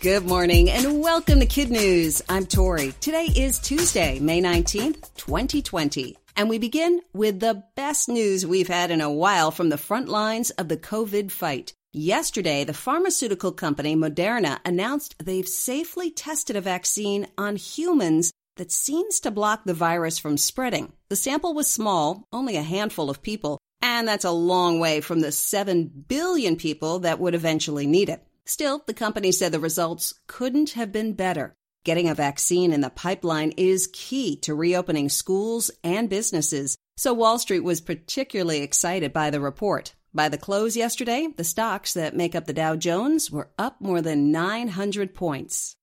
Good morning and welcome to Kid News. I'm Tori. Today is Tuesday, May 19th, 2020. And we begin with the best news we've had in a while from the front lines of the COVID fight. Yesterday, the pharmaceutical company Moderna announced they've safely tested a vaccine on humans that seems to block the virus from spreading. The sample was small, only a handful of people, and that's a long way from the 7 billion people that would eventually need it. Still, the company said the results couldn't have been better. Getting a vaccine in the pipeline is key to reopening schools and businesses, so Wall Street was particularly excited by the report. By the close yesterday, the stocks that make up the Dow Jones were up more than 900 points.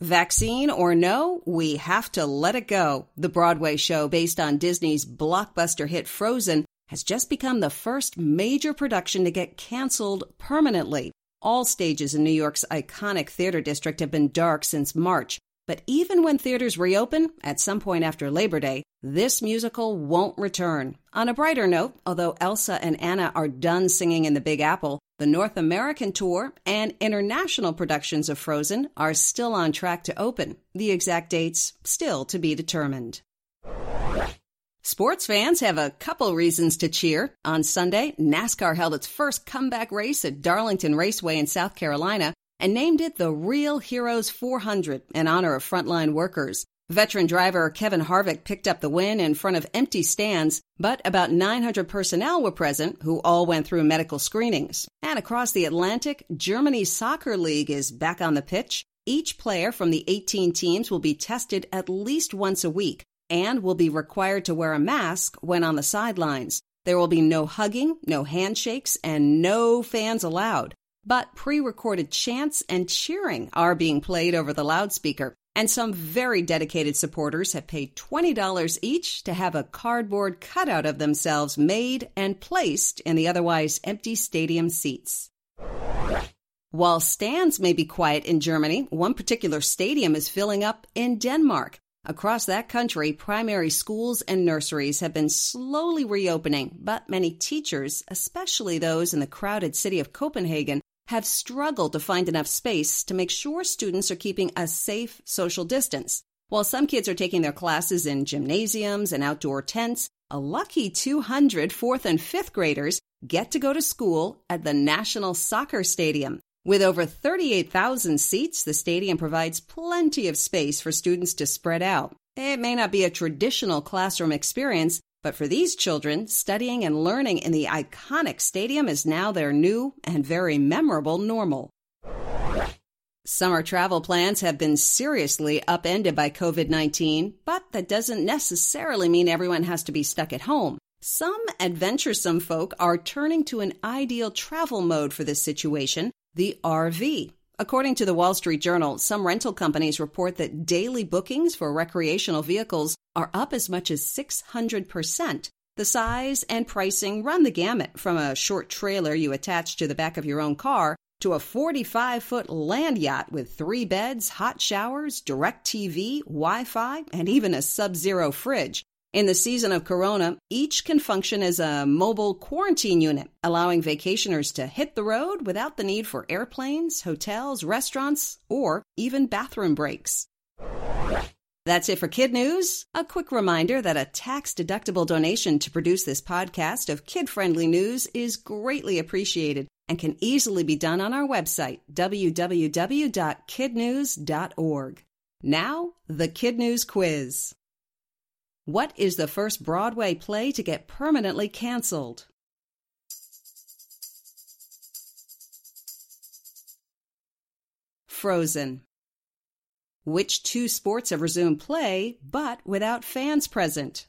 Vaccine or no, we have to let it go. The Broadway show based on Disney's blockbuster hit Frozen has just become the first major production to get canceled permanently. All stages in New York's iconic theater district have been dark since March, but even when theaters reopen at some point after Labor Day, this musical won't return. On a brighter note, although Elsa and Anna are done singing in the Big Apple, the North American tour and international productions of Frozen are still on track to open. The exact dates still to be determined. Sports fans have a couple reasons to cheer. On Sunday, NASCAR held its first comeback race at Darlington Raceway in South Carolina and named it the Real Heroes 400 in honor of frontline workers. Veteran driver Kevin Harvick picked up the win in front of empty stands, but about 900 personnel were present who all went through medical screenings. And across the Atlantic, Germany's soccer league is back on the pitch. Each player from the 18 teams will be tested at least once a week and will be required to wear a mask when on the sidelines. There will be no hugging, no handshakes, and no fans allowed. But pre recorded chants and cheering are being played over the loudspeaker, and some very dedicated supporters have paid $20 each to have a cardboard cutout of themselves made and placed in the otherwise empty stadium seats. While stands may be quiet in Germany, one particular stadium is filling up in Denmark. Across that country, primary schools and nurseries have been slowly reopening, but many teachers, especially those in the crowded city of Copenhagen, have struggled to find enough space to make sure students are keeping a safe social distance. While some kids are taking their classes in gymnasiums and outdoor tents, a lucky 200 fourth and fifth graders get to go to school at the National Soccer Stadium. With over 38,000 seats, the stadium provides plenty of space for students to spread out. It may not be a traditional classroom experience, but for these children, studying and learning in the iconic stadium is now their new and very memorable normal. Summer travel plans have been seriously upended by COVID 19, but that doesn't necessarily mean everyone has to be stuck at home. Some adventuresome folk are turning to an ideal travel mode for this situation the RV. According to the Wall Street Journal, some rental companies report that daily bookings for recreational vehicles are up as much as 600%. The size and pricing run the gamut from a short trailer you attach to the back of your own car to a 45 foot land yacht with three beds, hot showers, direct TV, Wi Fi, and even a sub zero fridge. In the season of corona, each can function as a mobile quarantine unit, allowing vacationers to hit the road without the need for airplanes, hotels, restaurants, or even bathroom breaks. That's it for Kid News. A quick reminder that a tax deductible donation to produce this podcast of kid friendly news is greatly appreciated and can easily be done on our website, www.kidnews.org. Now, the Kid News Quiz. What is the first Broadway play to get permanently canceled? Frozen. Which two sports have resumed play but without fans present?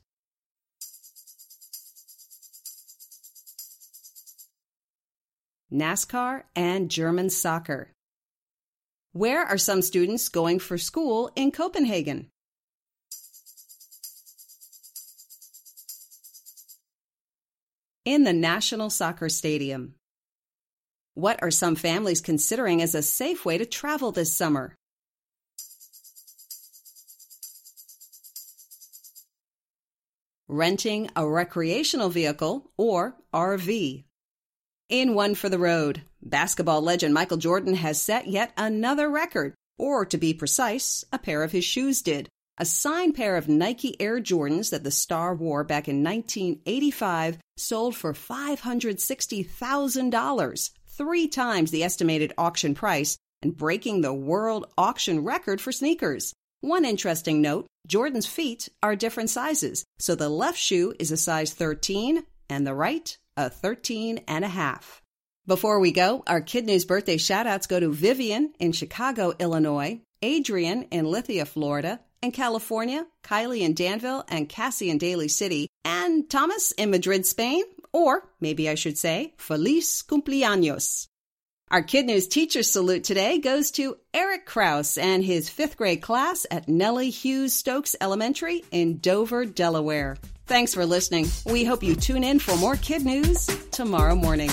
NASCAR and German soccer. Where are some students going for school in Copenhagen? In the National Soccer Stadium. What are some families considering as a safe way to travel this summer? Renting a recreational vehicle or RV. In one for the road, basketball legend Michael Jordan has set yet another record, or to be precise, a pair of his shoes did. A signed pair of Nike Air Jordans that the star wore back in 1985 sold for $560,000, three times the estimated auction price, and breaking the world auction record for sneakers. One interesting note Jordan's feet are different sizes, so the left shoe is a size 13 and the right a 13 and a half. Before we go, our Kid News birthday shoutouts go to Vivian in Chicago, Illinois, Adrian in Lithia, Florida, in California, Kylie in Danville, and Cassie in Daly City, and Thomas in Madrid, Spain, or maybe I should say, Feliz cumpleaños. Our Kid News teacher salute today goes to Eric Kraus and his fifth grade class at Nellie Hughes Stokes Elementary in Dover, Delaware. Thanks for listening. We hope you tune in for more kid news tomorrow morning.